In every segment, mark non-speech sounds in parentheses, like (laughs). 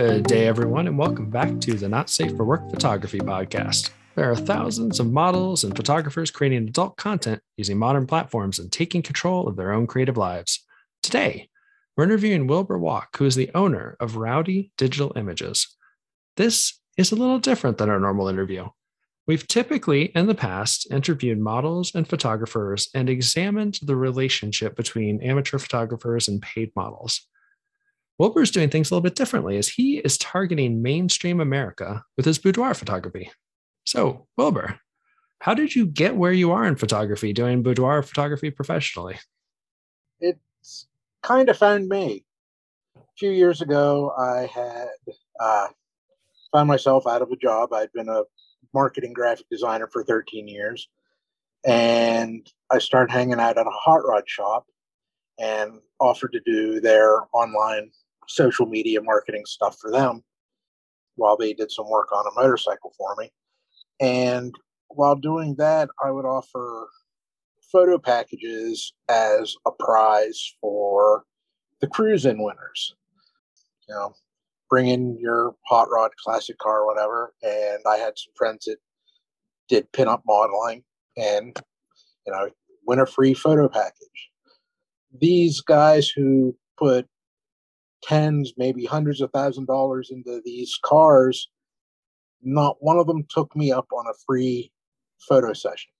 Good day, everyone, and welcome back to the Not Safe for Work Photography Podcast. There are thousands of models and photographers creating adult content using modern platforms and taking control of their own creative lives. Today, we're interviewing Wilbur Walk, who is the owner of Rhowdy Digital Images. This is a little different than our normal interview. We've typically, in the past, interviewed models and photographers and examined the relationship between amateur photographers and paid models. Wilbur is doing things a little bit differently as he is targeting mainstream America with his boudoir photography. So, Wilbur, how did you get where you are in photography, doing boudoir photography professionally? It's kind of found me. A few years ago, I had uh, found myself out of a job. I'd been a marketing graphic designer for 13 years, and I started hanging out at a hot rod shop and offered to do their online social media marketing stuff for them while they did some work on a motorcycle for me. And while doing that, I would offer photo packages as a prize for the cruise in winners. You know, bring in your hot rod classic car, whatever. And I had some friends that did pinup modeling and, you know, win a free photo package. These guys who put tens, maybe hundreds of thousand dollars into these cars, not one of them took me up on a free photo session.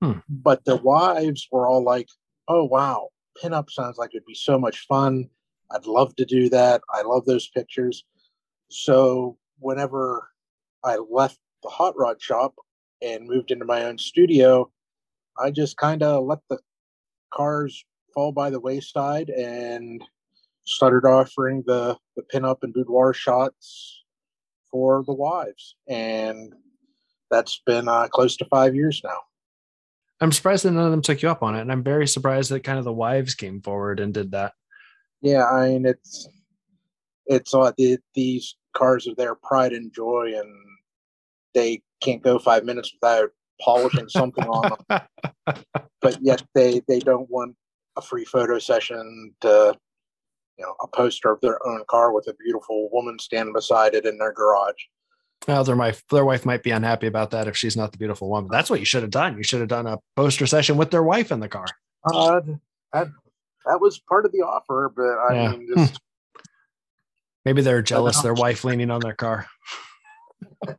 Hmm. But the wives were all like, oh, wow, pinup sounds like it'd be so much fun. I'd love to do that. I love those pictures. So whenever I left the hot rod shop and moved into my own studio, I just kind of let the cars fall by the wayside and started offering the the pinup and boudoir shots for the wives, and that's been uh, close to five years now. I'm surprised that none of them took you up on it, and I'm very surprised that kind of the wives came forward and did that. Yeah, I mean it's it's uh, the, these cars are their pride and joy, and they can't go five minutes without polishing something on them. (laughs) But yet they they don't want a free photo session to you know a poster of their own car with a beautiful woman standing beside it in their garage. Well, their wife, their wife might be unhappy about that if she's not the beautiful woman. That's what you should have done. You should have done a poster session with their wife in the car. Uh, that, that was part of the offer, but I yeah. mean, just maybe they're jealous their wife leaning on their car. (laughs)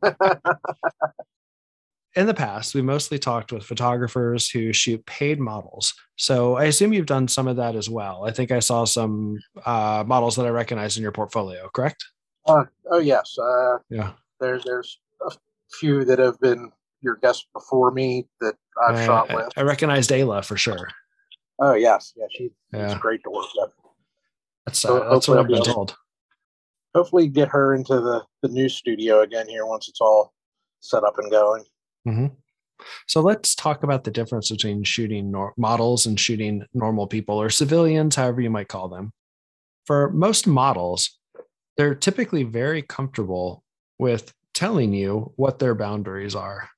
in the past, we mostly talked with photographers who shoot paid models. So I assume you've done some of that as well. I think I saw some uh, models that I recognize in your portfolio, correct? Uh, oh, yes. Uh, yeah. There, there's a few that have been your guests before me that I've uh, shot with. I, I recognized Ayla for sure. Oh, yes. Yeah, she, yeah. she's great to work with. That's, so uh, that's what I've been told. Hopefully, get her into the, the new studio again here once it's all set up and going. Mm-hmm. So let's talk about the difference between shooting nor- models and shooting normal people or civilians, however you might call them. For most models, they're typically very comfortable with telling you what their boundaries are.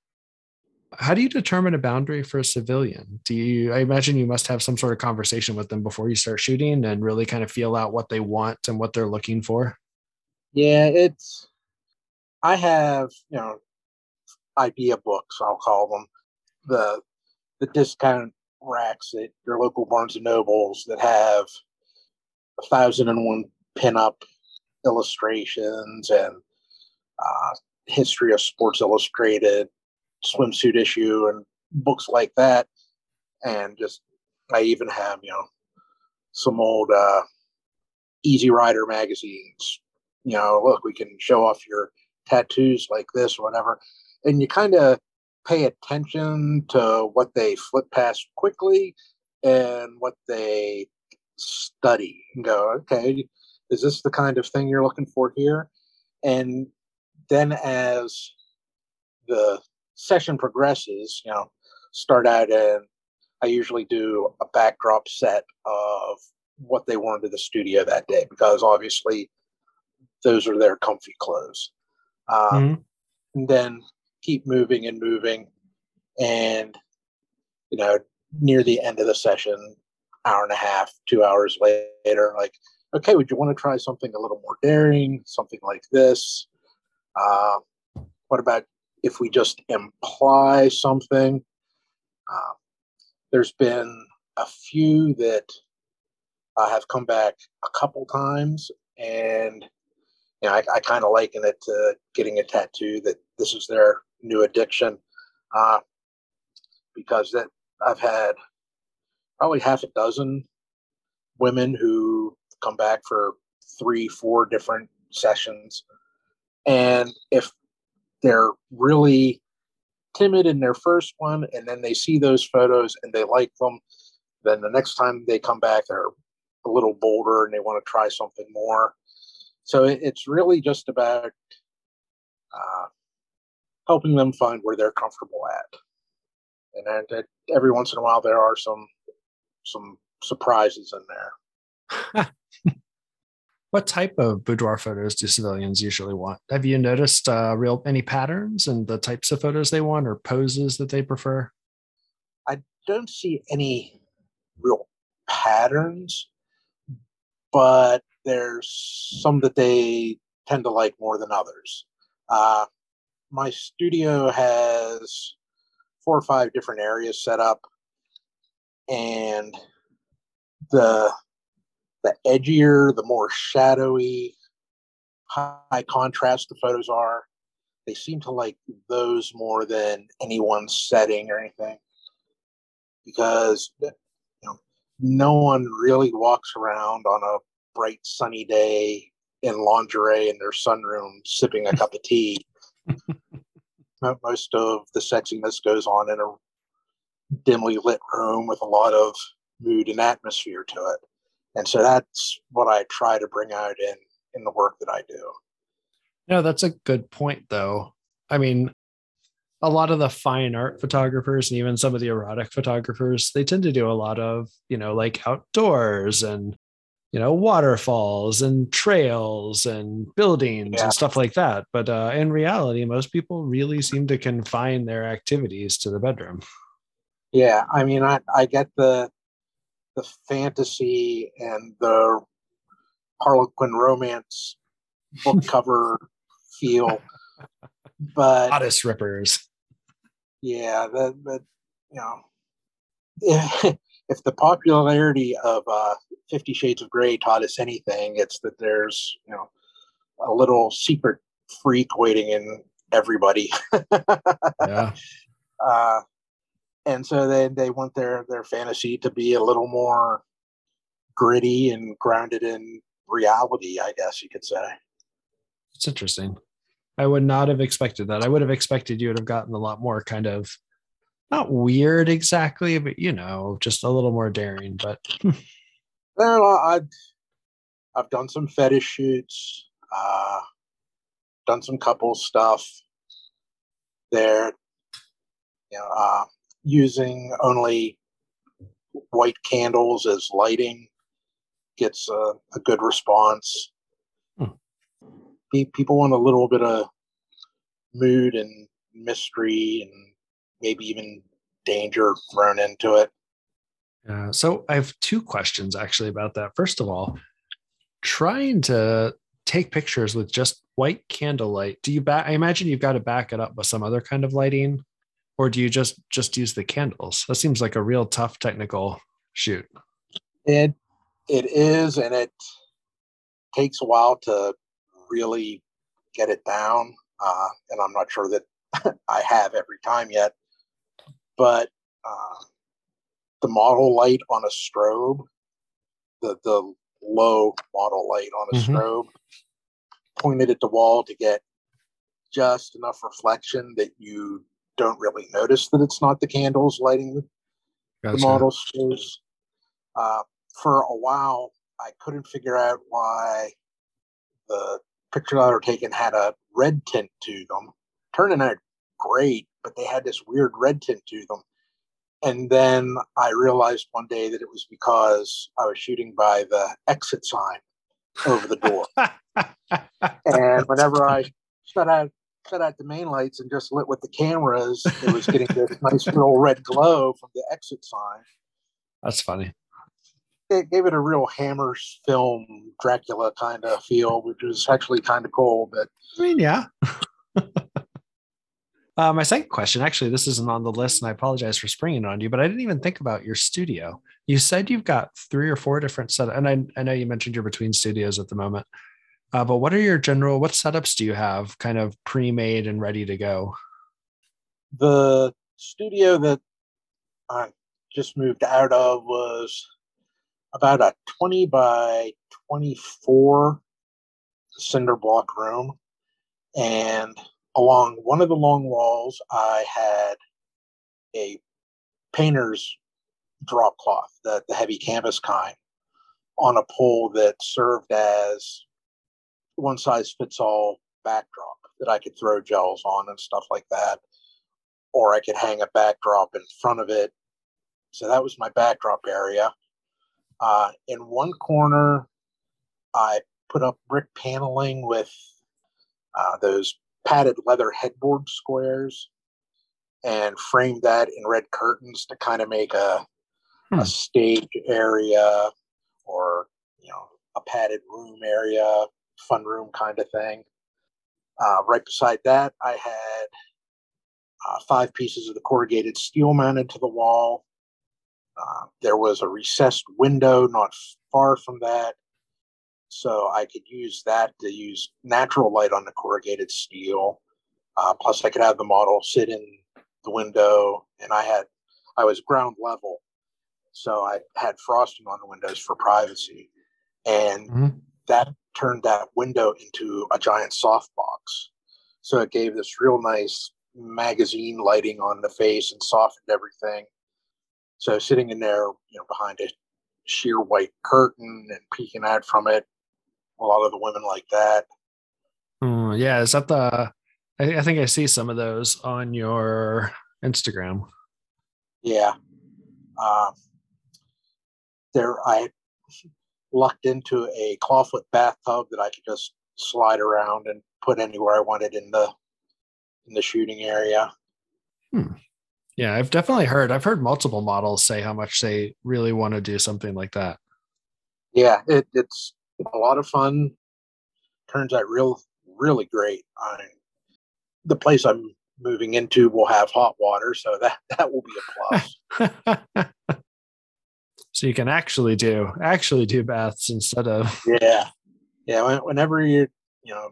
How do you determine a boundary for a civilian? Do you, I imagine you must have some sort of conversation with them before you start shooting and really kind of feel out what they want and what they're looking for? Yeah, it's, I have, you know, idea books, I'll call them, the the discount racks at your local Barnes and Nobles that have a thousand and one pinup illustrations and uh, history of Sports Illustrated swimsuit issue and books like that, and just I even have you know some old uh, Easy Rider magazines. You know, look, we can show off your tattoos like this, or whatever and you kind of pay attention to what they flip past quickly and what they study and go, okay, is this the kind of thing you're looking for here? And then as the session progresses, you know, start out and I usually do a backdrop set of what they wore into the studio that day because obviously those are their comfy clothes. Um, mm-hmm. And then keep moving and moving. And, you know, near the end of the session, hour and a half, two hours later, like, okay, would you want to try something a little more daring, something like this? Uh, what about if we just imply something? Uh, there's been a few that uh, have come back a couple times, and you know, I, I kind of liken it to getting a tattoo that this is their new addiction, uh, because that I've had probably half a dozen women who come back for three, four different sessions. And if they're really timid in their first one and then they see those photos and they like them, then the next time they come back, they're a little bolder and they want to try something more. So it's really just about uh, helping them find where they're comfortable at. And then every once in a while, there are some some surprises in there. (laughs) what type of boudoir photos do civilians usually want? Have you noticed uh, real any patterns and the types of photos they want or poses that they prefer? I don't see any real patterns, but there's some that they tend to like more than others. Uh, my studio has four or five different areas set up, and the the edgier, the more shadowy, high contrast the photos are, they seem to like those more than any one setting or anything. Because you know, no one really walks around on a bright sunny day in lingerie in their sunroom sipping a cup of tea. (laughs) (laughs) Most of the sexiness goes on in a dimly lit room with a lot of mood and atmosphere to it. And so that's what I try to bring out in in the work that I do. No, that's a good point though. I mean, a lot of the fine art photographers and even some of the erotic photographers, they tend to do a lot of, you know, like outdoors and you know waterfalls and trails and buildings yeah. and stuff like that but uh, in reality most people really seem to confine their activities to the bedroom yeah i mean i i get the the fantasy and the harlequin romance book (laughs) cover feel but Bodice rippers yeah the, but you know (laughs) if, the popularity of uh, Fifty Shades of Grey taught us anything, it's that there's you know a little secret freak waiting in everybody. yeah. (laughs) Uh, and so then they want their their fantasy to be a little more gritty and grounded in reality, I guess you could say. It's interesting. I would not have expected that. I would have expected you would have gotten a lot more kind of not weird exactly, but you know, just a little more daring. But (laughs) well, I've I've done some fetish shoots, uh, done some couple stuff there. You know, uh, using only white candles as lighting gets a, a good response. Hmm. People want a little bit of mood and mystery and maybe even danger thrown into it. Uh, so I have two questions actually about that. First of all, trying to take pictures with just white candlelight, do you back? I imagine you've got to back it up with some other kind of lighting, or do you just just use the candles? That seems like a real tough technical shoot. It it is, and it takes a while to really get it down. Uh, and I'm not sure that (laughs) I have every time yet but uh, the model light on a strobe, the the low model light on a mm-hmm. strobe, pointed at the wall to get just enough reflection that you don't really notice that it's not the candles lighting the, gotcha. the model. Uh, for a while, I couldn't figure out why the picture that I were taken had a red tint to them. Turning out great, but they had this weird red tint to them. And then I realized one day that it was because I was shooting by the exit sign over the door. (laughs) and whenever I shut out shut out the main lights and just lit with the cameras, it was getting this (laughs) nice little red glow from the exit sign. That's funny. it gave it a real Hammer's film Dracula kind of feel, which was actually kind of cool. But I mean, yeah. (laughs) uh, my second question, actually, this isn't on the list, and I apologize for springing it on you, but I didn't even think about your studio. You said you've got three or four different setups, and I, I know you mentioned you're between studios at the moment. Uh, but what are your general what setups do you have kind of pre-made and ready to go? The studio that I just moved out of was about a 20 by 24 cinder block room. And along one of the long walls, I had a painter's drop cloth, the, the heavy canvas kind, on a pole that served as one size fits all backdrop that I could throw gels on and stuff like that. Or I could hang a backdrop in front of it. So that was my backdrop area. Uh, in one corner, I put up brick paneling with uh, those padded leather headboard squares and framed that in red curtains to kind of make a, hmm. a stage area or, you know, a padded room area, fun room kind of thing. Uh, right beside that, I had uh, five pieces of the corrugated steel mounted to the wall uh, there was a recessed window not far from that. So I could use that to use natural light on the corrugated steel. Uh, plus, I could have the model sit in the window, and I had I was ground level, so I had frosting on the windows for privacy, and mm-hmm. that turned that window into a giant softbox. So it gave this real nice magazine lighting on the face and softened everything. So sitting in there, you know, behind a sheer white curtain and peeking out from it, a lot of the women like that. Mm, yeah, is that the? I, I think I see some of those on your Instagram. Yeah, um, there I lucked into a clawfoot bathtub that I could just slide around and put anywhere I wanted in the in the shooting area. Hmm. Yeah, I've definitely heard. I've heard multiple models say how much they really want to do something like that. Yeah, it, it's a lot of fun. Turns out real, really great. I, the place I'm moving into will have hot water, so (laughs) that that will be a plus. (laughs) so you can actually do actually do baths instead of (laughs) yeah, yeah. Whenever you you know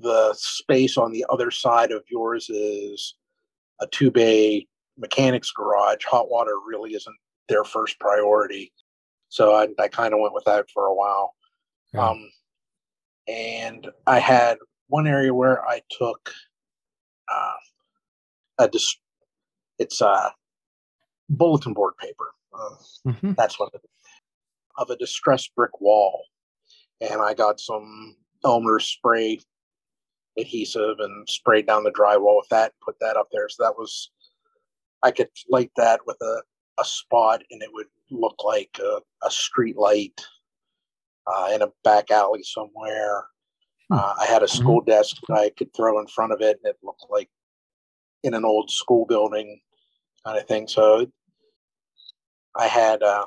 the space on the other side of yours is a two bay mechanics garage, hot water really isn't their first priority. So I, I kind of went with that for a while. Yeah. Um, and I had one area where I took uh, a dis- it's a bulletin board paper. Uh, mm-hmm. That's what it, of a distressed brick wall, and I got some Elmer spray adhesive and sprayed down the drywall with that, put that up there. So that was, I could light that with a, a spot and it would look like a, a street light uh, in a back alley somewhere. Hmm. Uh, I had a mm-hmm. school mm-hmm. desk that I could throw in front of it and it looked like in an old school building kind of thing. So I had uh,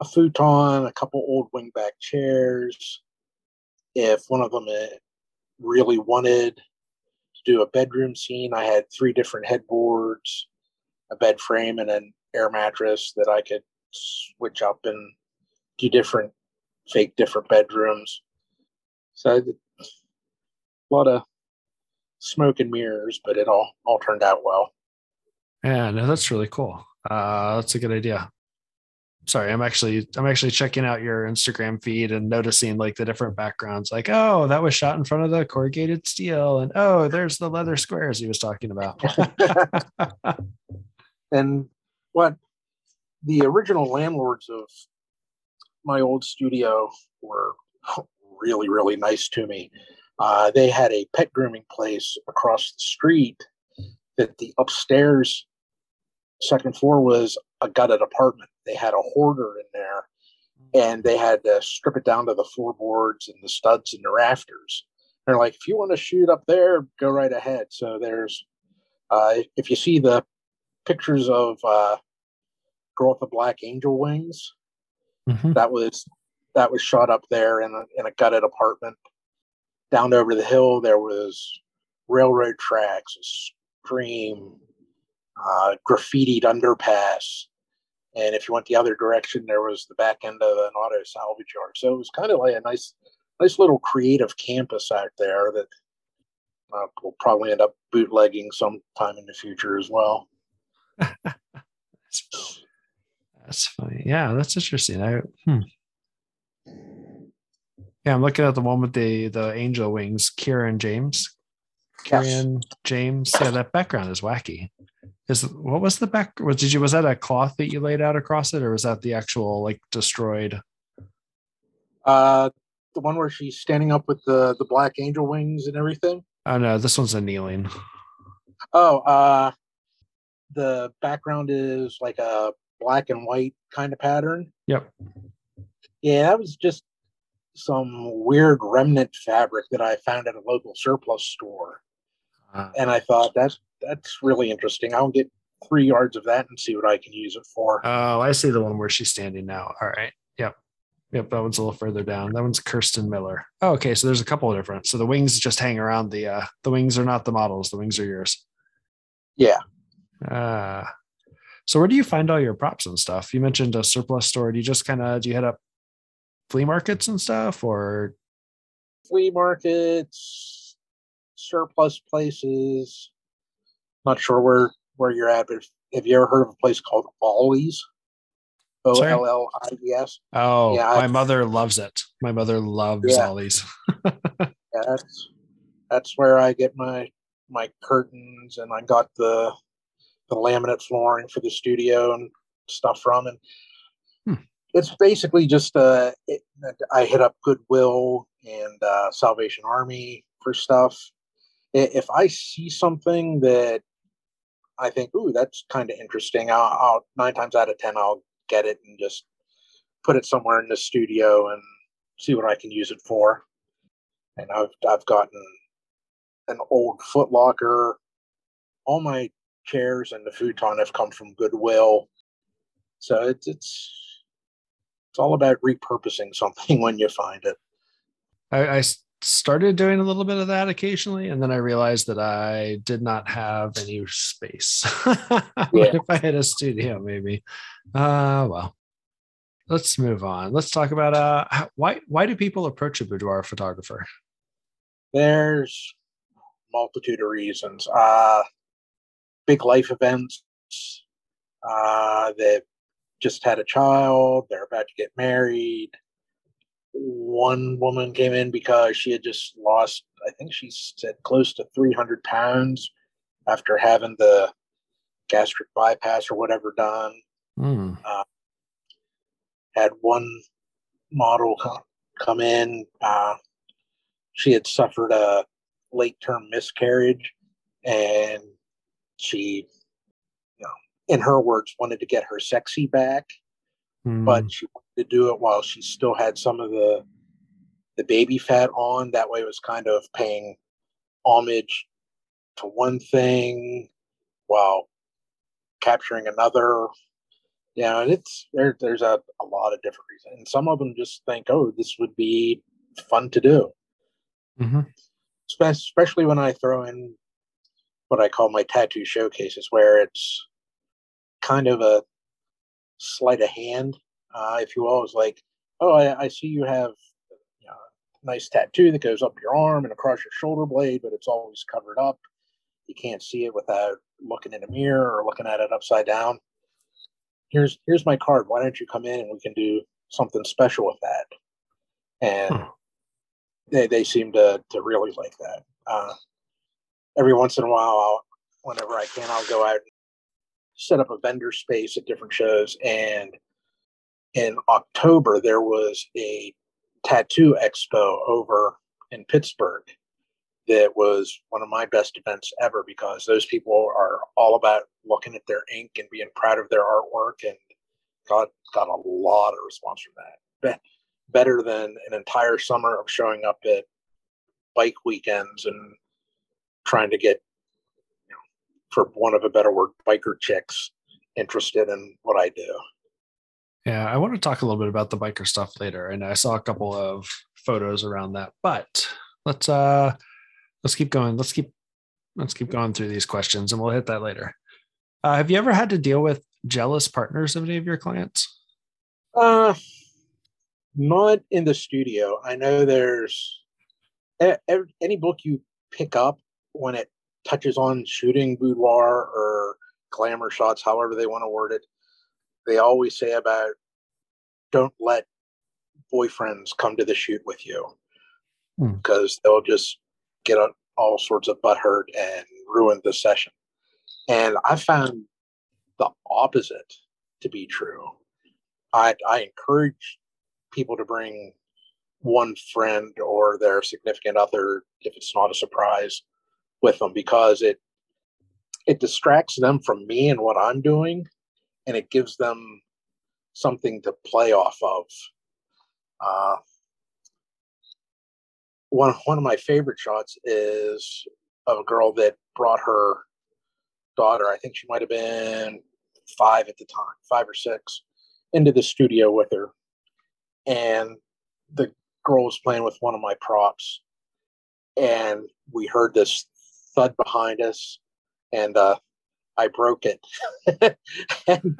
a futon, a couple old wingback chairs. If one of them eh, really wanted to do a bedroom scene. I had three different headboards, a bed frame, and an air mattress that I could switch up and do different fake different bedrooms. So a lot of smoke and mirrors, but it all all turned out well. Yeah, no, that's really cool. Uh, that's a good idea sorry i'm actually i'm actually checking out your instagram feed and noticing like the different backgrounds like oh that was shot in front of the corrugated steel and oh there's the leather squares he was talking about (laughs) (laughs) and what the original landlords of my old studio were (laughs) really really nice to me uh, they had a pet grooming place across the street that the upstairs second floor was a gutted apartment they had a hoarder in there and they had to strip it down to the floorboards and the studs and the rafters. They're like, if you want to shoot up there, go right ahead. So there's, uh, if you see the pictures of uh, Girl with the Black Angel Wings, Mm-hmm. That was that was shot up there in a, in a gutted apartment. Down over the hill, there was railroad tracks, a stream, uh, graffitied underpass, and if you went the other direction, there was the back end of an auto salvage yard. So it was kind of like a nice, nice little creative campus out there that uh, we'll probably end up bootlegging sometime in the future as well. (laughs) that's, funny. Yeah, that's interesting. I, hmm. Yeah, I'm looking at the one with the the angel wings, Kieran James. Kieran yes. James. Yeah, that background is wacky. Is what was the back? Was did you was that a cloth that you laid out across it, or was that the actual like destroyed? Uh, the one where she's standing up with the the black angel wings and everything. Oh no, this one's a kneeling. Oh, uh, the background is like a black and white kind of pattern. Yep. Yeah, that was just some weird remnant fabric that I found at a local surplus store. Uh, and I thought that's that's really interesting. I'll get three yards of that and see what I can use it for. Oh, I see the one where she's standing now. All right. Yep. Yep, that one's a little further down. That one's Kirsten Miller. Oh, okay, so there's a couple of different. So the wings just hang around the uh the wings are not the models, the wings are yours. Yeah. Uh so where do you find all your props and stuff? You mentioned a surplus store. Do you just kind of do you head up flea markets and stuff or flea markets, surplus places? Not sure where where you're at, but have you ever heard of a place called Ollie's? O L L I E S. Oh, yeah, my I, mother loves it. My mother loves yeah. Ollie's. yeah, (laughs) that's that's where I get my my curtains, and I got the the laminate flooring for the studio and stuff from. And hmm. it's basically just uh, it, I hit up Goodwill and uh, Salvation Army for stuff. If I see something that I think, ooh, that's kind of interesting. I'll, I'll, nine times out of ten, I'll get it and just put it somewhere in the studio and see what I can use it for. And I've I've gotten an old footlocker. All my chairs and the futon have come from Goodwill. So it's it's it's all about repurposing something (laughs) when you find it. I, I started doing a little bit of that occasionally, and then I realized that I did not have any space. (laughs) if I had a studio, maybe. Uh, well, let's move on. Let's talk about uh, why why do people approach a boudoir photographer? There's multitude of reasons. Uh, big life events. Uh, they've just had a child. They're about to get married one woman came in because she had just lost, I think she said close to 300 pounds after having the gastric bypass or whatever done. Mm. Uh, had one model come in. Uh, she had suffered a late term miscarriage and she, you know, in her words, wanted to get her sexy back mm. but she wanted to do it while she still had some of the the baby fat on. That way, it was kind of paying homage to one thing while capturing another. Yeah, and it's there. There's a, a lot of different reasons, and some of them just think, "Oh, this would be fun to do." Mm-hmm. Especially when I throw in what I call my tattoo showcases, where it's kind of a sleight of hand, uh, if you will. It's like, oh, I, I see you have you know, a nice tattoo that goes up your arm and across your shoulder blade, but it's always covered up. You can't see it without looking in a mirror or looking at it upside down. Here's here's my card. Why don't you come in and we can do something special with that? And hmm. they they seem to to really like that. Uh, every once in a while, I'll, whenever I can, I'll go out and set up a vendor space at different shows. And in October, there was a tattoo expo over in Pittsburgh that was one of my best events ever because those people are all about looking at their ink and being proud of their artwork and got got a lot of response from that. Be- better than an entire summer of showing up at bike weekends and trying to get for want of a better word, biker chicks interested in what I do. Yeah, I want to talk a little bit about the biker stuff later, and I saw a couple of photos around that. But let's uh let's keep going. Let's keep let's keep going through these questions, and we'll hit that later. Uh, have you ever had to deal with jealous partners of any of your clients? Uh, not in the studio. I know there's any book you pick up when it touches on shooting boudoir or glamour shots, however they want to word it. They always say about don't let boyfriends come to the shoot with you hmm. because they'll just get all sorts of butt hurt and ruin the session. And I found the opposite to be true. I, I encourage people to bring one friend or their significant other, if it's not a surprise, with them because it it distracts them from me and what I'm doing, and it gives them something to play off of. Uh, one one of my favorite shots is of a girl that brought her daughter. I think she might have been five at the time, five or six, into the studio with her, and the girl was playing with one of my props, and we heard this thud behind us, and uh, I broke it. (laughs) and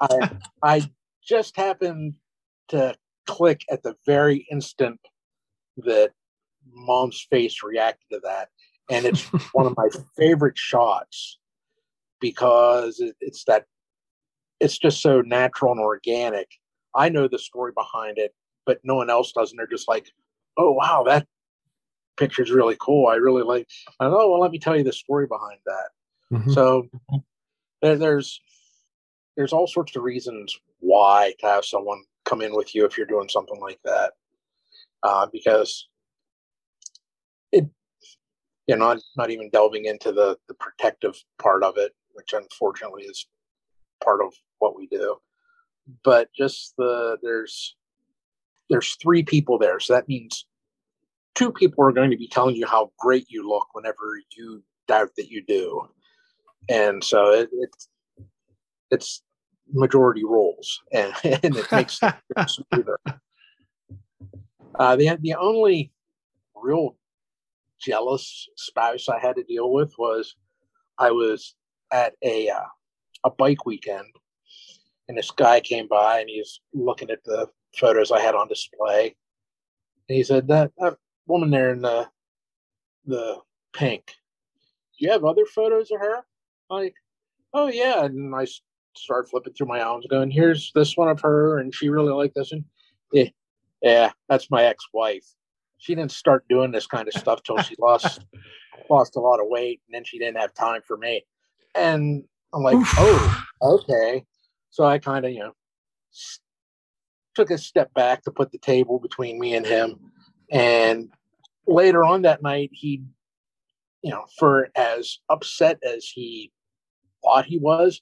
I, I just happened to click at the very instant that mom's face reacted to that. And it's (laughs) one of my favorite shots because it, it's that it's just so natural and organic. I know the story behind it, but no one else does. And they're just like, oh, wow, that picture's really cool. I really like, I oh, well, let me tell you the story behind that. Mm-hmm. So there, there's, there's all sorts of reasons why to have someone come in with you if you're doing something like that. Uh, because it, you know, not, not even delving into the, the protective part of it, which unfortunately is part of what we do. But just the, there's, there's three people there. So that means two people are going to be telling you how great you look whenever you doubt that you do. And so it, it's, it's majority rules, (laughs) and, and it makes it (laughs) smoother. Uh, the, the only real jealous spouse I had to deal with was I was at a uh, a bike weekend, and this guy came by and he's looking at the photos I had on display, and he said that, that woman there in the the pink. Do you have other photos of her? Like, oh yeah, and I start flipping through my albums, going, "Here's this one of her, and she really liked this one." Yeah, yeah, that's my ex-wife. She didn't start doing this kind of stuff till she lost (laughs) lost a lot of weight, and then she didn't have time for me. And I'm like, Oof. oh, okay. So I kind of, you know, took a step back to put the table between me and him. And later on that night, he, you know, for as upset as he thought he was,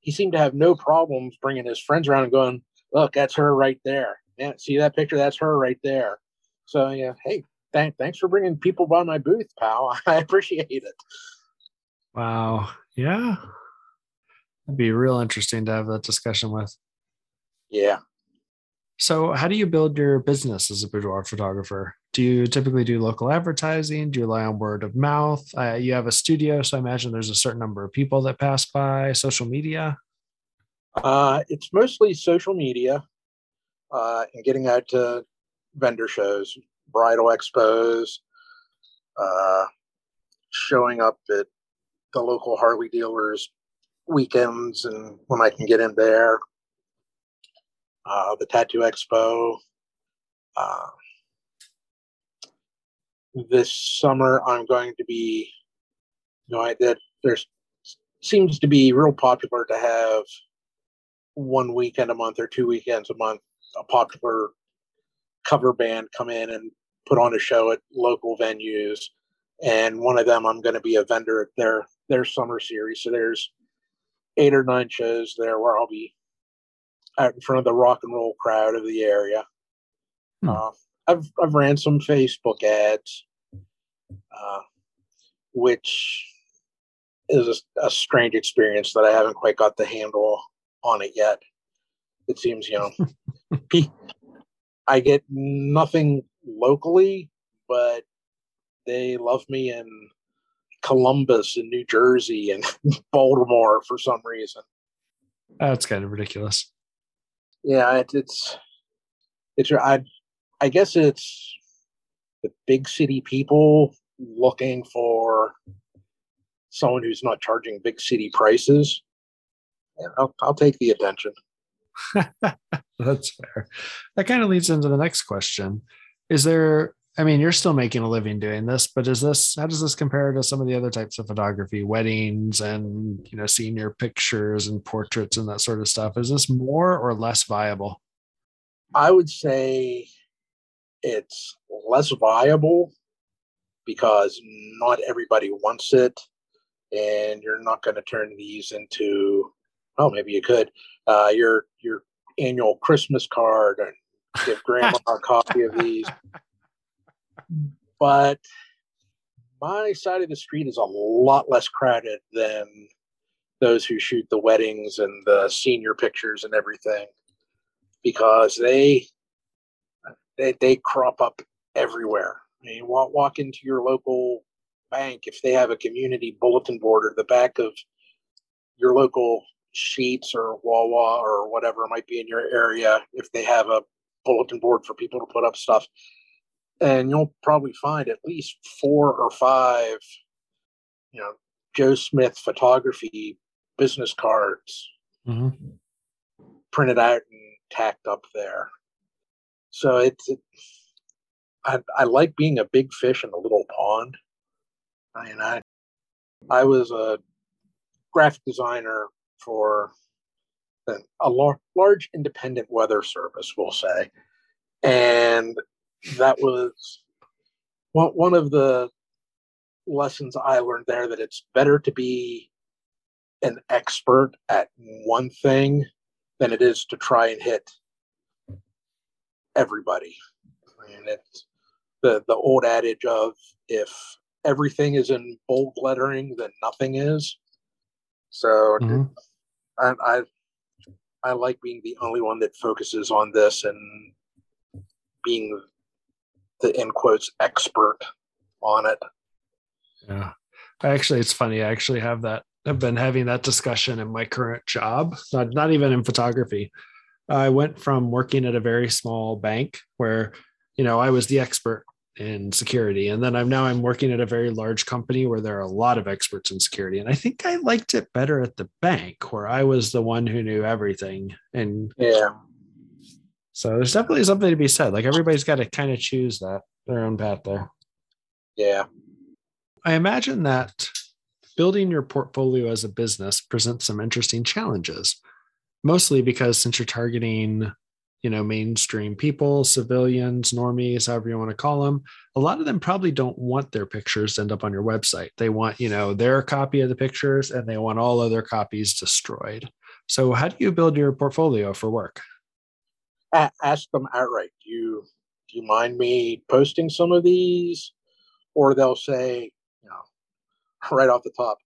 he seemed to have no problems bringing his friends around and going, look, that's her right there. Yeah, see that picture? That's her right there. So, yeah, hey, th- thanks for bringing people by my booth, pal. (laughs) I appreciate it. Wow. Yeah. It'd be real interesting to have that discussion with. Yeah. So, how do you build your business as a boudoir photographer? Do you typically do local advertising? Do you rely on word of mouth? Uh, you have a studio, so I imagine there's a certain number of people that pass by. Social media. Uh, it's mostly social media uh, and getting out to vendor shows, bridal expos, uh, showing up at the local Harley dealers weekends and when I can get in there. Uh, the Tattoo Expo. Uh, this summer, I'm going to be, you know, I, that there's seems to be real popular to have one weekend a month or two weekends a month a popular cover band come in and put on a show at local venues and one of them i'm going to be a vendor at their their summer series so there's eight or nine shows there where I'll be out in front of the rock and roll crowd of the area. Hmm. Uh, I've I've ran some Facebook ads, uh, which is a, a, strange experience that I haven't quite got the handle on it yet. It seems, you know, (laughs) I get nothing locally, but they love me in Columbus and New Jersey and (laughs) Baltimore for some reason. That's kind of ridiculous. Yeah, it, it's it's I I guess it's the big city people looking for someone who's not charging big city prices. Yeah, I'll, I'll take the attention. (laughs) That's fair. That kind of leads into the next question. Is there, I mean, you're still making a living doing this, but is this, how does this compare to some of the other types of photography, weddings and, you know, senior pictures and portraits and that sort of stuff? Is this more or less viable? I would say it's less viable because not everybody wants it and you're not going to turn these into oh maybe you could uh, your your annual christmas card and give (laughs) grandma a copy of these but my side of the street is a lot less crowded than those who shoot the weddings and the senior pictures and everything because they they, they crop up everywhere I mean, walk, walk into your local bank if they have a community bulletin board or the back of your local Sheetz or Wawa or whatever might be in your area if they have a bulletin board for people to put up stuff. And you'll probably find at least four or five, you know, Joe Smith photography business cards mm-hmm. printed out and tacked up there. So it's, it, I, I like being a big fish in a little pond. I mean, I, I was a graphic designer for a large independent weather service, we'll say. And that was one, one of the lessons I learned there that it's better to be an expert at one thing than it is to try and hit everybody. I mean, it's the the old adage of if everything is in bold lettering, then nothing is. So mm-hmm. I, I I like being the only one that focuses on this and being the in quotes expert on it. Yeah. Actually, it's funny. I actually have that. I've been having that discussion in my current job, not, not even in photography. I went from working at a very small bank where you know, I was the expert in security. And then I'm now I'm working at a very large company where there are a lot of experts in security. And I think I liked it better at the bank where I was the one who knew everything. And yeah. So there's definitely something to be said. Like everybody's got to kind of choose that their own path there. Yeah. I imagine that building your portfolio as a business presents some interesting challenges, mostly because since you're targeting you know mainstream people civilians normies however you want to call them a lot of them probably don't want their pictures to end up on your website they want you know their copy of the pictures and they want all other copies destroyed so how do you build your portfolio for work ask them outright do you do you mind me posting some of these or they'll say you know (laughs) right off the top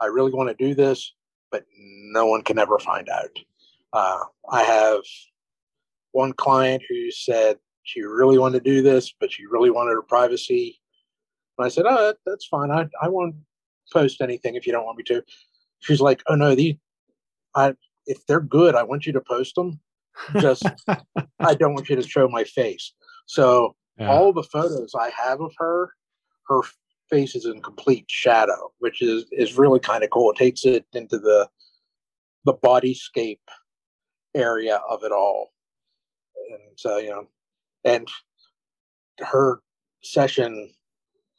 i really want to do this but no one can ever find out uh, i have one client who said she really wanted to do this, but she really wanted her privacy. And I said, "Oh, that's fine. I I won't post anything if you don't want me to." She's like, "Oh no, these, I if they're good, I want you to post them. Just (laughs) I don't want you to show my face." So yeah. all the photos I have of her, her face is in complete shadow, which is is really kind of cool. It takes it into the the bodyscape area of it all and so you know, and her session,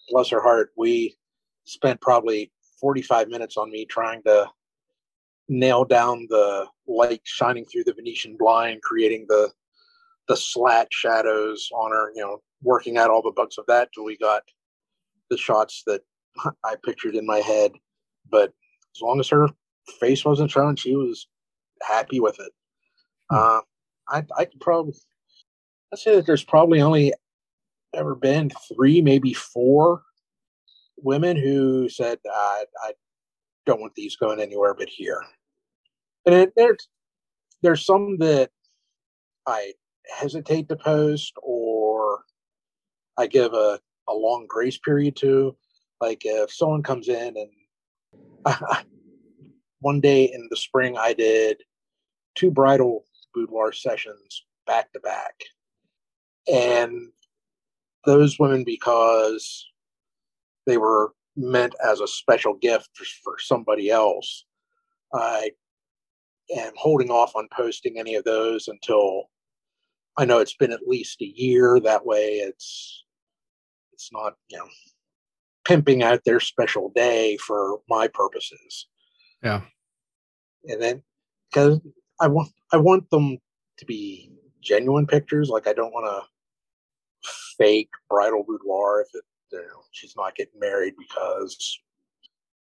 bless her heart, we spent probably 45 minutes on me trying to nail down the light shining through the Venetian blind, creating the the slat shadows on her, you know, working out all the bugs of that till we got the shots that (laughs) I pictured in my head. But as long as her face wasn't shown, she was happy with it. Hmm. Uh, I I could probably I'd say that there's probably only ever been three, maybe four women who said, I, I don't want these going anywhere but here. And it, there's there's some that I hesitate to post or I give a, a long grace period to. Like if someone comes in and (laughs) one day in the spring I did two bridal boudoir sessions back to back. And those women, because they were meant as a special gift for, for somebody else, I am holding off on posting any of those until I know it's been at least a year. That way, it's it's not you know pimping out their special day for my purposes. Yeah, and then because I want I want them to be genuine pictures. Like I don't want to fake bridal boudoir if it you know, she's not getting married because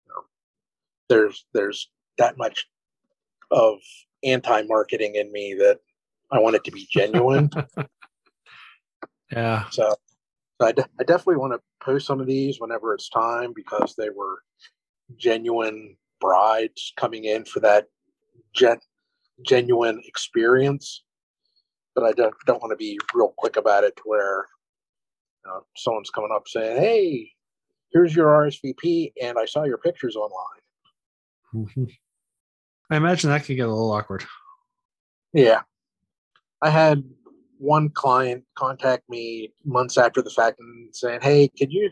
you know, there's there's that much of anti-marketing in me that I want it to be genuine. (laughs) yeah. So, so I, de- I definitely want to post some of these whenever it's time because they were genuine brides coming in for that gen- genuine experience. But I don't, don't want to be real quick about it to where you know, someone's coming up saying, "Hey, here's your RSVP, and I saw your pictures online." Mm-hmm. (laughs) I imagine that could get a little awkward. Yeah, I had one client contact me months after the fact and saying, "Hey, could you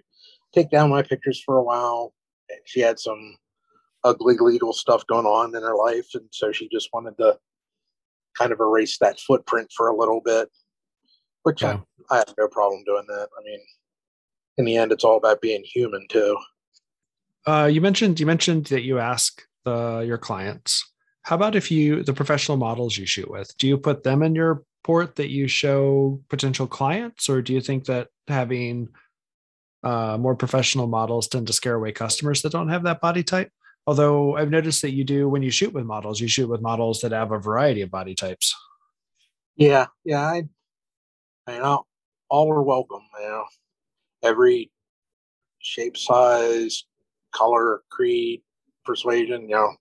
take down my pictures for a while?" And she had some ugly legal stuff going on in her life, and so she just wanted to kind of erase that footprint for a little bit, which yeah. I, I have no problem doing that. I mean, in the end, it's all about being human too. Uh, you mentioned you mentioned that you ask the your clients. How about if you the professional models you shoot with? Do you put them in your port that you show potential clients, or do you think that having uh, more professional models tend to scare away customers that don't have that body type? Although I've noticed that you do when you shoot with models, you shoot with models that have a variety of body types. Yeah, yeah, I, I know all are welcome. You know, every shape, size, color, creed, persuasion. You know,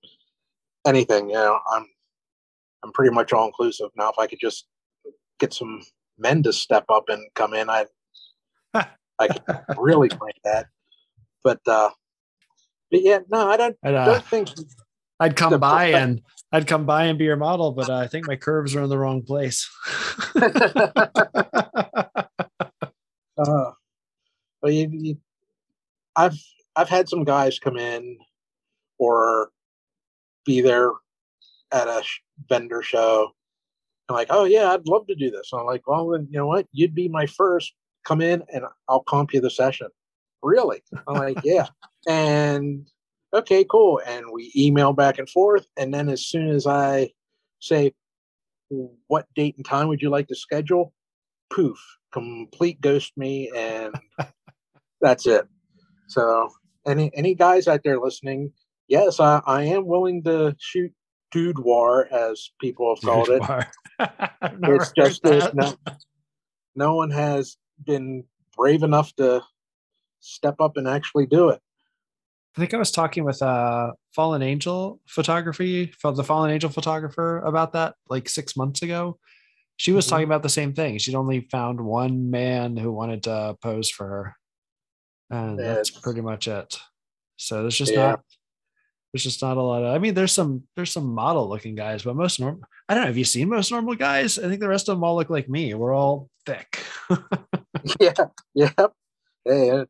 anything. You know, I'm, I'm pretty much all inclusive now. If I could just get some men to step up and come in, (laughs) I, I could really like that. But uh, but yeah, no, I don't, uh, don't think. I'd come by and I'd come by and be your model, but uh, I think my curves are in the wrong place. (laughs) (laughs) uh, well, you, you, I've I've had some guys come in or be there at a vendor show and like, oh yeah, I'd love to do this. And I'm like, well, then you know what? You'd be my first. Come in and I'll comp you the session. Really? I'm like, (laughs) yeah and okay, cool. And we email back and forth. And then as soon as I say, what date and time would you like to schedule? Poof, complete ghost me, and (laughs) that's it. So, any any guys out there listening? Yes, I, I am willing to shoot dudoir, as people have called it. (laughs) it's just that no, no one has been brave enough to step up and actually do it. I think I was talking with uh Fallen Angel photography, the Fallen Angel photographer about that like six months ago. She was mm-hmm. talking about the same thing. She'd only found one man who wanted to pose for her. And that's pretty much it. So there's just yeah. not there's just not a lot of I mean there's some there's some model looking guys, but most normal I don't know. Have you seen most normal guys? I think the rest of them all look like me. We're all thick. (laughs) (laughs) yeah. Yeah. Hey, it,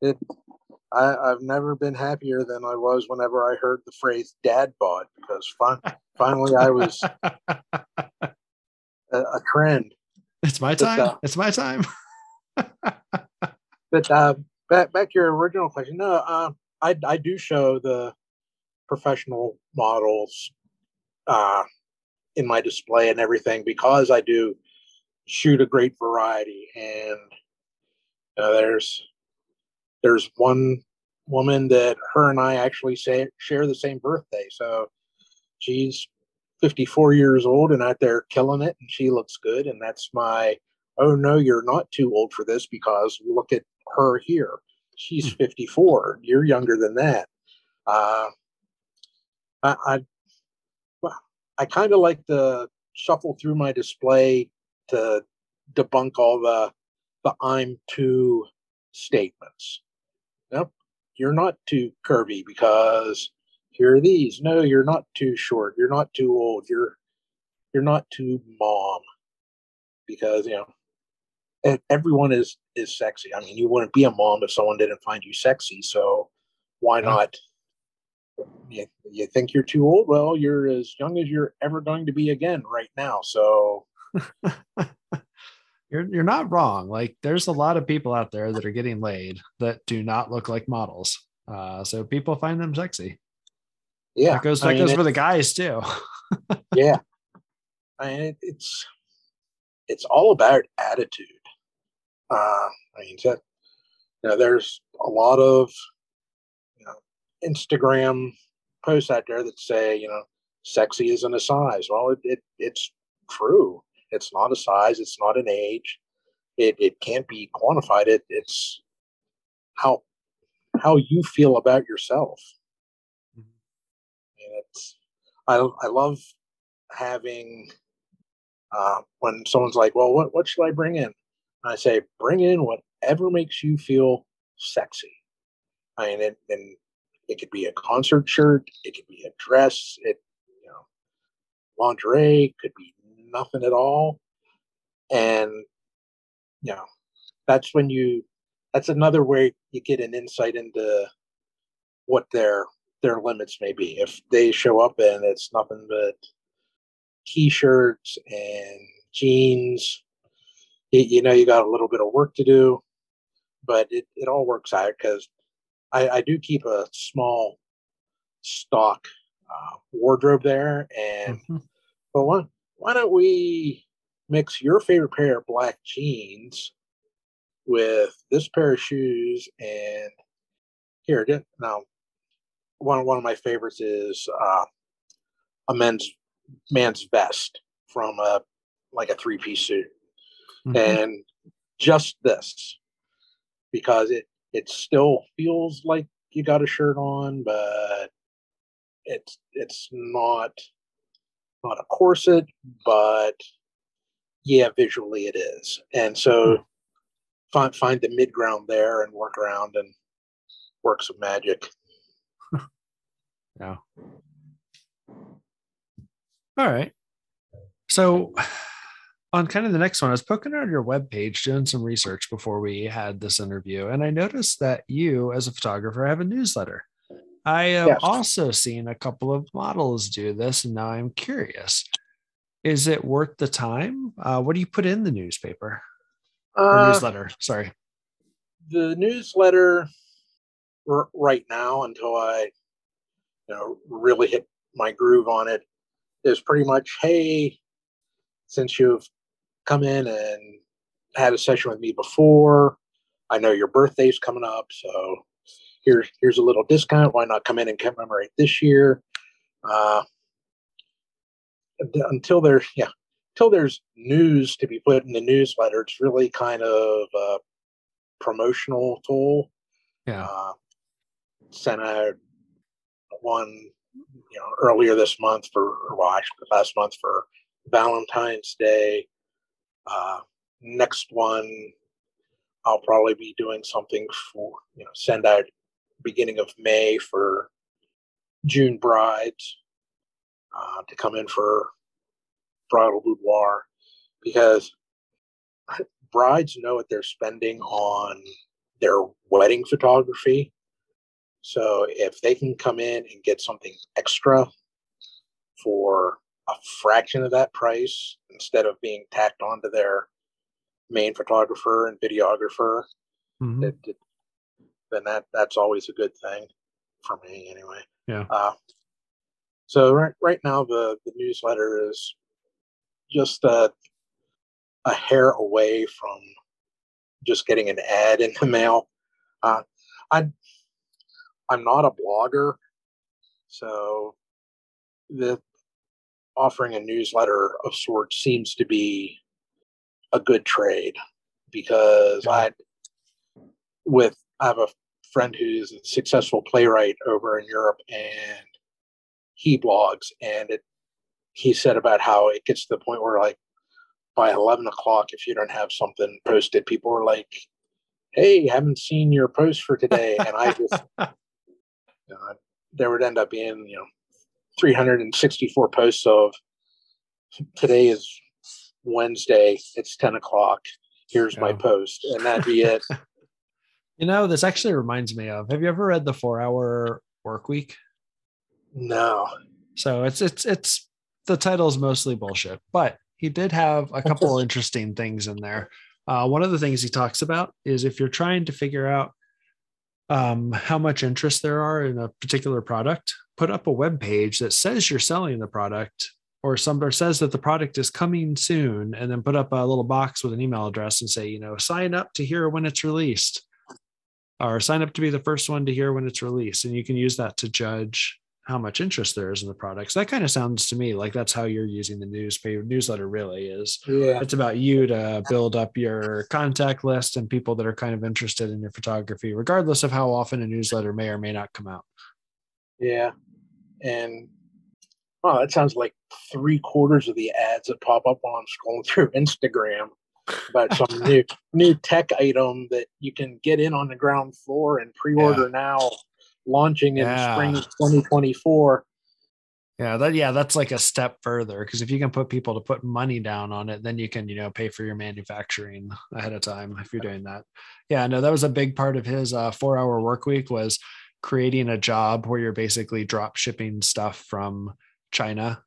it I, have never been happier than I was whenever I heard the phrase "dad bod" because fin- finally I was (laughs) a, a, trend. It's my time. But, uh, it's my time. but uh, back back to your original question. No, uh, I I do show the professional models uh, in my display and everything because I do shoot a great variety and uh, there's there's one woman that her and I actually say, share the same birthday. So she's 54 years old and out there killing it, and she looks good. And that's my, oh no, you're not too old for this because look at her here. She's hmm. 54. You're younger than that. Uh, I, I, I kind of like to shuffle through my display to debunk all the the I'm too statements. Nope, you're not too curvy because here are these. No, you're not too short. You're not too old. You're you're not too mom because you know everyone is is sexy. I mean, you wouldn't be a mom if someone didn't find you sexy. So why not? You, you think you're too old? Well, you're as young as you're ever going to be again right now. So (laughs) you're you're not wrong. Like there's a lot of people out there that are getting laid that do not look like models. Uh, so people find them sexy. Yeah, that goes that I mean, goes for the guys too. (laughs) yeah, I mean, it's it's all about attitude. Uh, I mean, that, you know, there's a lot of Instagram posts out there that say you know sexy isn't a size. Well, it, it it's true. It's not a size. It's not an age. It it can't be quantified. It it's how how you feel about yourself. Mm-hmm. And it's I I love having uh, when someone's like, "Well, what what should I bring in?" I say, "Bring in whatever makes you feel sexy." I mean, it, and it could be a concert shirt, it could be a dress, it you know, lingerie, could be nothing at all, and you know, that's when you. That's another way you get an insight into what their their limits may be. If they show up and it's nothing but t-shirts and jeans you, know you got a little bit of work to do but it, it all works out because I, I, do keep a small stock uh, wardrobe there and mm-hmm. but why, why don't we mix your favorite pair of black jeans with this pair of shoes and here again, now one, one of my favorites is uh, a men's man's vest from a like a three piece suit, mm-hmm. and just this because it it still feels like you got a shirt on, but it's it's not not a corset, but yeah, visually it is, and so. Mm. Find, find the mid ground there and work around and work some magic. (laughs) yeah. All right. So on kind of the next one, I was poking around your webpage doing some research before we had this interview, and I noticed that you, as a photographer, have a newsletter. I have yes. also seen a couple of models do this, and now I'm curious. Is it worth the time? Uh, what do you put in the newspaper or uh, newsletter? Sorry. The newsletter r- right now, until I, you know, really hit my groove on it, is pretty much, hey, since you've come in and had a session with me before, I know your birthday's coming up, so here's here's a little discount. Why not come in and commemorate this year? Uh, until there's yeah, until there's news to be put in the newsletter, it's really kind of a promotional tool. Yeah. Uh, sent out one you know earlier this month for well actually last month for Valentine's Day. Uh, next one, I'll probably be doing something for you know send out beginning of May for June brides uh, to come in for bridal boudoir because brides know what they're spending on their wedding photography. So if they can come in and get something extra for a fraction of that price instead of being tacked onto their main photographer and videographer, mm-hmm. it, it, then that that's always a good thing for me anyway. Yeah. Uh, so right right now the the newsletter is just a a hair away from just getting an ad in the mail. Uh, I I'm not a blogger, so the offering a newsletter of sorts seems to be a good trade because I with I have a friend who's a successful playwright over in Europe and he blogs and it he said about how it gets to the point where like by 11 o'clock if you don't have something posted people are like hey haven't seen your post for today. And i just (laughs) you know, there would end up being you know 364 posts of today is wednesday it's 10 o'clock here's my post and that'd be it. (laughs) You know this actually reminds me of have you ever read the four hour work week? No. So it's it's it's the title is mostly bullshit but he did have a couple (laughs) interesting things in there. Uh, one of the things he talks about is if you're trying to figure out um, how much interest there are in a particular product, put up a web page that says you're selling the product or somebody says that the product is coming soon and then put up a little box with an email address and say, you know, sign up to hear when it's released or sign up to be the first one to hear when it's released. And you can use that to judge how much interest there is in the products. That kind of sounds to me like that's how you're using the newspaper newsletter really is. Yeah. It's about you to build up your contact list and people that are kind of interested in your photography, regardless of how often a newsletter may or may not come out. Yeah. And oh, that sounds like three quarters of the ads that pop up while I'm scrolling through Instagram about some (laughs) new new tech item that you can get in on the ground floor and pre-order yeah. now launching in yeah. spring 2024 yeah that yeah that's like a step further because if you can put people to put money down on it then you can you know pay for your manufacturing ahead of time if you're doing that. Yeah no that was a big part of his uh, four hour work week was creating a job where you're basically drop shipping stuff from china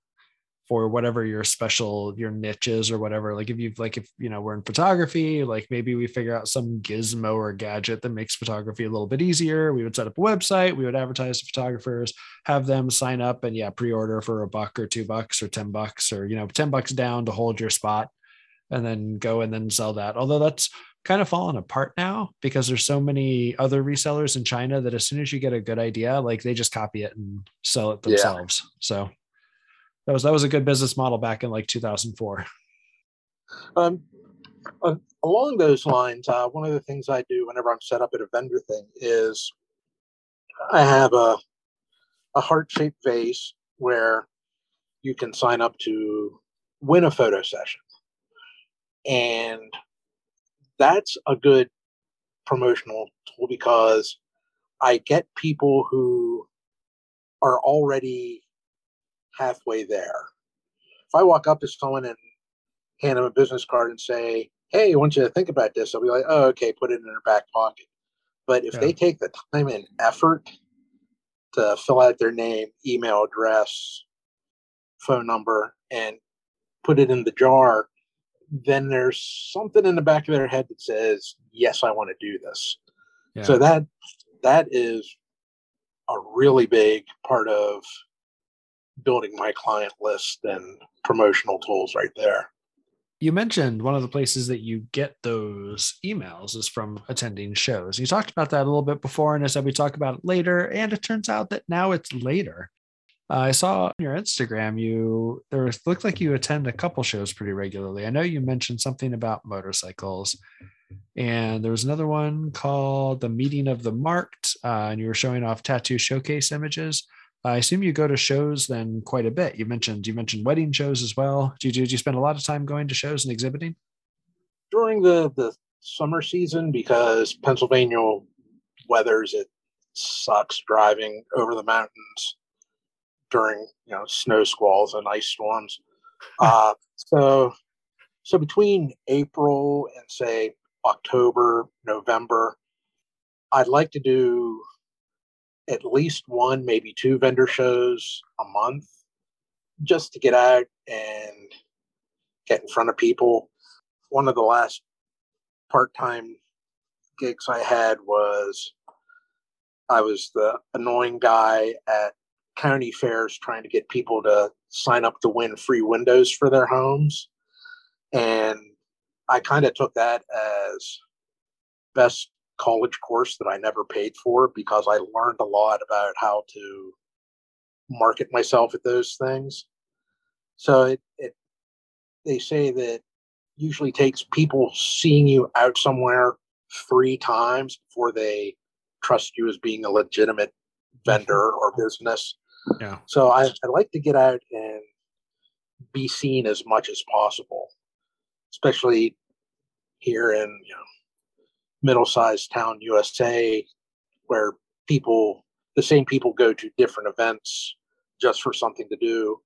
for whatever your special your niche is or whatever. Like if you've like if you know we're in photography like maybe we figure out some gizmo or gadget that makes photography a little bit easier. We would set up a website we would advertise to photographers have them sign up and yeah pre-order for a buck or two bucks or 10 bucks or you know 10 bucks down to hold your spot and then go and then sell that. Although that's kind of fallen apart now because there's so many other resellers in china that as soon as you get a good idea like they just copy it and sell it themselves. Yeah. so that was that was a good business model back in like 2004 um, uh, along those lines uh, one of the things i do whenever i'm set up at a vendor thing is i have a a heart-shaped vase where you can sign up to win a photo session. And that's a good promotional tool because i get people who are already halfway there. If I walk up to someone and hand them a business card and say, Hey, I want you to think about this, they'll be like, Oh, okay, put it in their back pocket. But if yeah. they take the time and effort to fill out their name, email address, phone number, and put it in the jar, then there's something in the back of their head that says, Yes, I want to do this. Yeah. So that that is a really big part of building my client list and promotional tools right there. You mentioned one of the places that you get those emails is from attending shows. You talked about that a little bit before, and I said we talk about it later. And it turns out that now it's later. Uh, I saw on your Instagram you there looked like you attend a couple shows pretty regularly. I know you mentioned something about motorcycles, and there was another one called the Meeting of the Marked, uh, and you were showing off tattoo showcase images. I assume you go to shows then quite a bit. You mentioned you mentioned wedding shows as well. Do you do you spend a lot of time going to shows and exhibiting? During the the summer season, because Pennsylvania weathers it sucks driving over the mountains during you know snow squalls and ice storms. (laughs) uh, so so between April and say October, November, I'd like to do at least one, maybe two vendor shows a month just to get out and get in front of people. One of the last part time gigs I had was I was the annoying guy at county fairs trying to get people to sign up to win free windows for their homes. And I kind of took that as best college course that I never paid for because I learned a lot about how to market myself at those things. So it, it they say that usually takes people seeing you out somewhere three times before they trust you as being a legitimate vendor mm-hmm. or business. Yeah. So I, I like to get out and be seen as much as possible, especially here in you know middle-sized town USA, where people the same people go to different events just for something to do.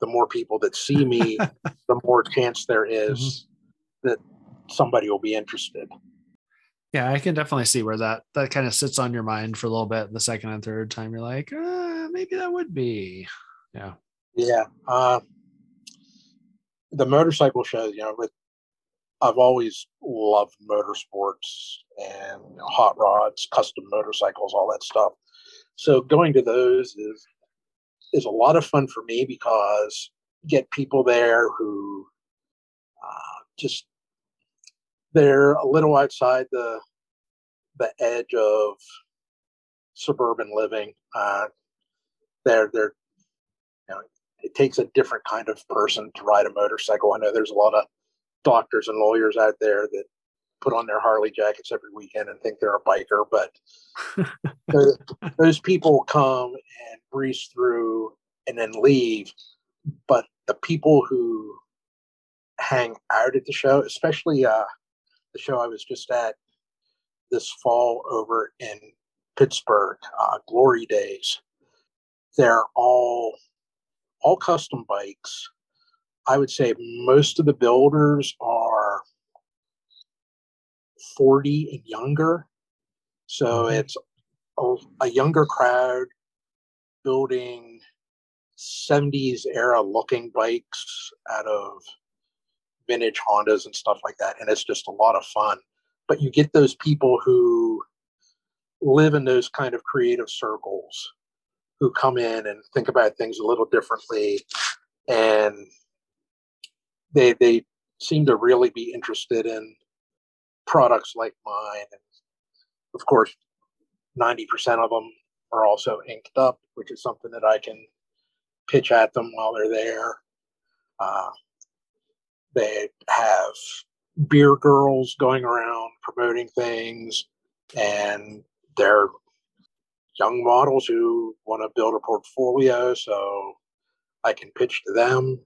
The more people that see me, (laughs) the more chance there is mm-hmm. that somebody will be interested. Yeah, I can definitely see where that that kind of sits on your mind for a little bit. The second and third time, you're like, uh, maybe that would be, yeah, yeah. Uh, the motorcycle shows, you know, with I've always loved motorsports and hot rods, custom motorcycles, all that stuff. So going to those is is a lot of fun for me because get people there who uh, just they're a little outside the the edge of suburban living. Uh, they're they're you know it takes a different kind of person to ride a motorcycle. I know there's a lot of doctors and lawyers out there that put on their Harley jackets every weekend and think they're a biker, but (laughs) those, those people come and breeze through and then leave. But the people who hang out at the show, especially uh, the show I was just at this fall over in Pittsburgh, uh, Glory Days, they're all all custom bikes. I would say most of the builders are 40 and younger. So mm-hmm. it's a, a, younger crowd building 70s era looking bikes out of vintage Hondas and stuff like that. And it's just a lot of fun. But you get those people who live in those kind of creative circles who come in and think about things a little differently and they they seem to really be interested in products like mine and of course 90% of them are also inked up which is something that i can pitch at them while they're there uh, they have beer girls going around promoting things and they're young models who want to build a portfolio, so I can pitch to them.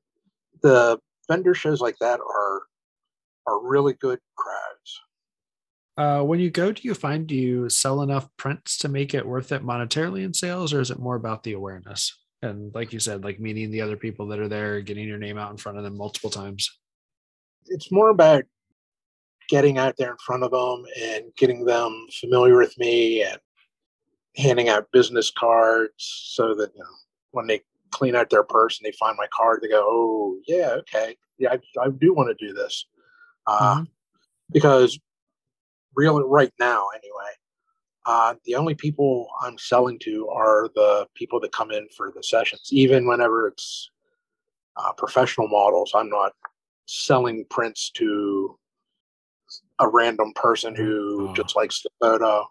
The vendor shows like that are are really good crowds. Uh, when you go, do you find do you sell enough prints to make it worth it monetarily in sales, or is it more about the awareness? And like you said, like meeting the other people that are there, getting your name out in front of them multiple times. It's more about getting out there in front of them and getting them familiar with me and handing out business cards so that you know when they clean out their purse and they find my card, they go, "Oh, yeah, okay, yeah, I, I do want to do this," uh, mm-hmm. because really, right now, anyway, uh, the only people I'm selling to are the people that come in for the sessions. Even whenever it's uh, professional models, I'm not selling prints to a random person who oh. just likes the photo.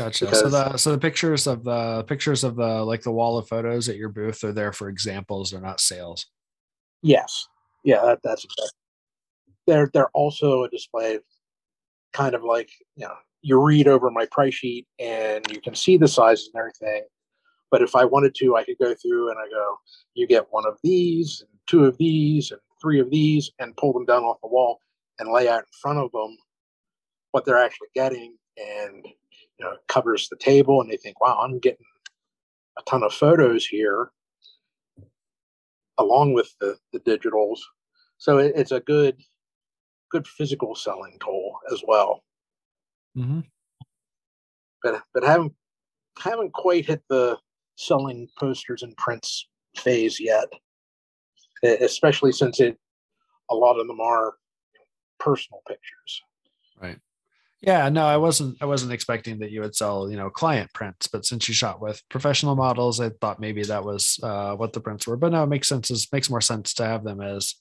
Gotcha. Because, so the so the pictures of the pictures of the like the wall of photos at your booth are there for examples. They're not sales. Yes. Yeah, that, that's exactly. They're they're also a display, kind of like you know you read over my price sheet and you can see the sizes and everything. But if I wanted to, I could go through and I go, you get one of these, and two of these, and three of these, and pull them down off the wall and lay out in front of them what they're actually getting and you know, covers the table and they think, wow, I'm getting a ton of photos here along with the, the digitals. So it, it's a good, good physical selling tool as well. Mm-hmm. But, but haven't, haven't quite hit the selling posters and prints phase yet, especially since it, a lot of them are personal pictures. Right. Yeah, no, I wasn't. I wasn't expecting that you would sell, you know, client prints. But since you shot with professional models, I thought maybe that was uh, what the prints were. But no, it makes sense. It makes more sense to have them as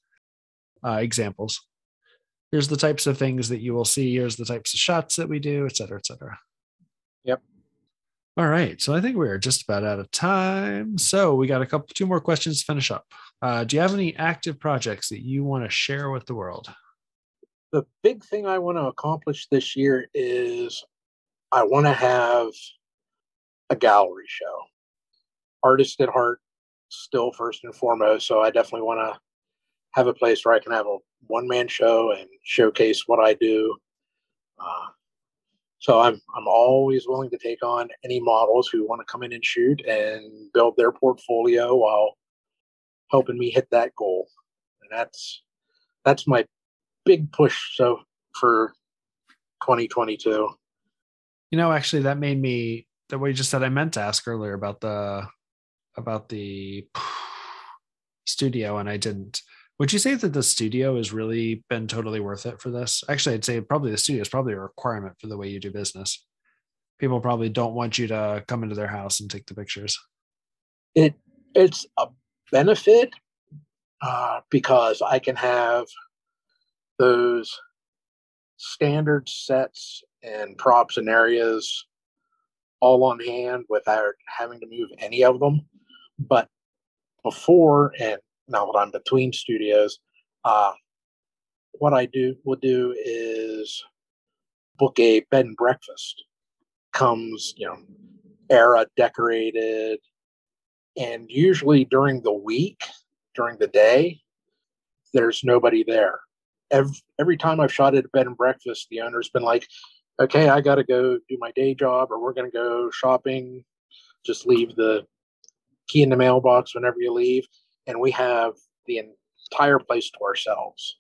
uh, examples. Here's the types of things that you will see. Here's the types of shots that we do, et cetera, et cetera. Yep. All right. So I think we're just about out of time. So we got a couple, two more questions to finish up. Uh, do you have any active projects that you want to share with the world? The big thing I want to accomplish this year is I want to have a gallery show. Artist at heart, still first and foremost. So I definitely want to have a place where I can have a one man show and showcase what I do. Uh, so I'm I'm always willing to take on any models who want to come in and shoot and build their portfolio while helping me hit that goal. And that's that's my big push so for 2022. You know, actually that made me the way you just said I meant to ask earlier about the about the studio and I didn't. Would you say that the studio has really been totally worth it for this? Actually, I'd say probably the studio is probably a requirement for the way you do business. People probably don't want you to come into their house and take the pictures. It it's a benefit uh, because I can have those standard sets and props and areas all on hand without having to move any of them. But before and now that I'm between studios, uh, what I do will do is book a bed and breakfast. Comes, you know, era decorated, and usually during the week, during the day, there's nobody there. Every, every time I've shot at a bed and breakfast, the owner's been like, okay, I got to go do my day job, or we're going to go shopping. Just leave the key in the mailbox whenever you leave and we have the entire place to ourselves,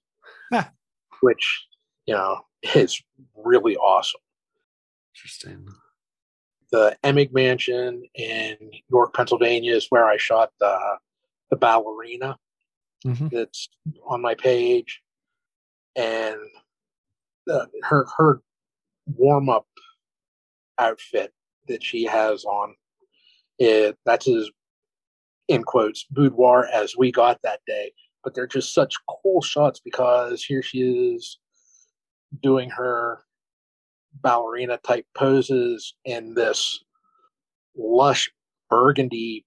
which you know is really awesome. Interesting. The Emig Mansion in York, Pennsylvania, is where I shot the the ballerina. Mm-hmm. That's on my page, and the, her her warm up outfit that she has on it that's as in quotes boudoir as we got that day. But they're just such cool shots because here she is doing her ballerina type poses in this lush burgundy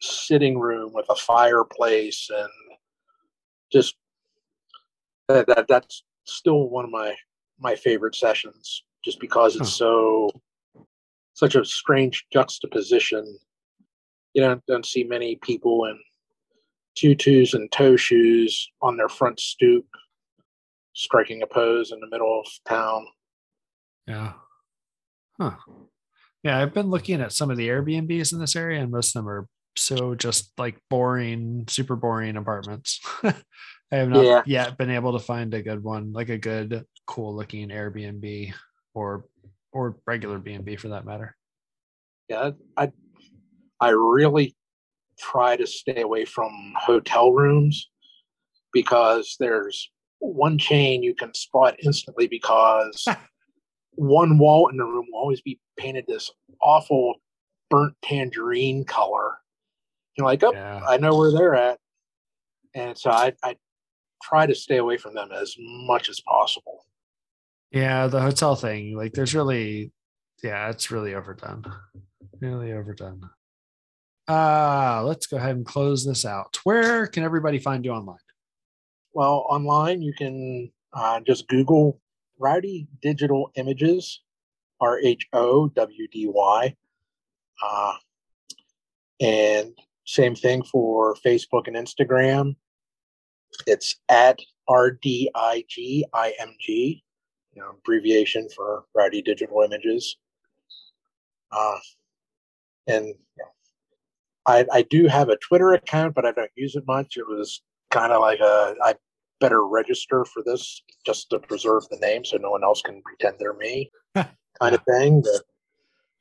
sitting room with a fireplace and just that, that that's still one of my my favorite sessions just because it's huh. so such a strange juxtaposition you don't, don't see many people in tutus and toe shoes on their front stoop striking a pose in the middle of town. Yeah. Huh. Yeah, I've been looking at some of the Airbnbs in this area, and most of them are so just like boring, super boring apartments. (laughs) I have not yeah. yet been able to find a good one, like a good, cool looking Airbnb or or regular B&B for that matter. Yeah, I I really try to stay away from hotel rooms because there's one chain you can spot instantly because (laughs) one wall in the room will always be painted this awful burnt tangerine color. You're like, oh, yeah. I know where they're at. And so I, I try to stay away from them as much as possible. Yeah, the hotel thing, like there's really, yeah, it's really overdone. Really overdone. Uh, let's go ahead and close this out. Where can everybody find you online? Well, online, you can uh, just Google Rhowdy Digital Images, R H O W D Y. Uh, and same thing for Facebook and Instagram. It's at RDIGIMG, you know, abbreviation for Rhowdy Digital Images. Uh, and you know, I, I do have a Twitter account, but I don't use it much. It was kind of like a I better register for this just to preserve the name so no one else can pretend they're me (laughs) kind of thing. But,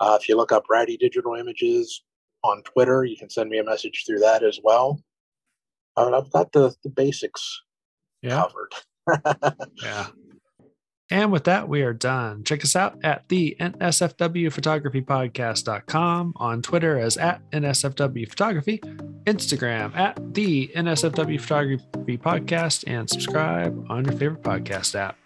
uh, if you look up Rhowdy Digital Images on Twitter, you can send me a message through that as well. I've got the, the basics yeah. covered. (laughs) yeah. And with that, we are done. Check us out at the NSFW Photography Podcast.com, on Twitter as at NSFW Photography, Instagram at the NSFW Photography Podcast, and subscribe on your favorite podcast app.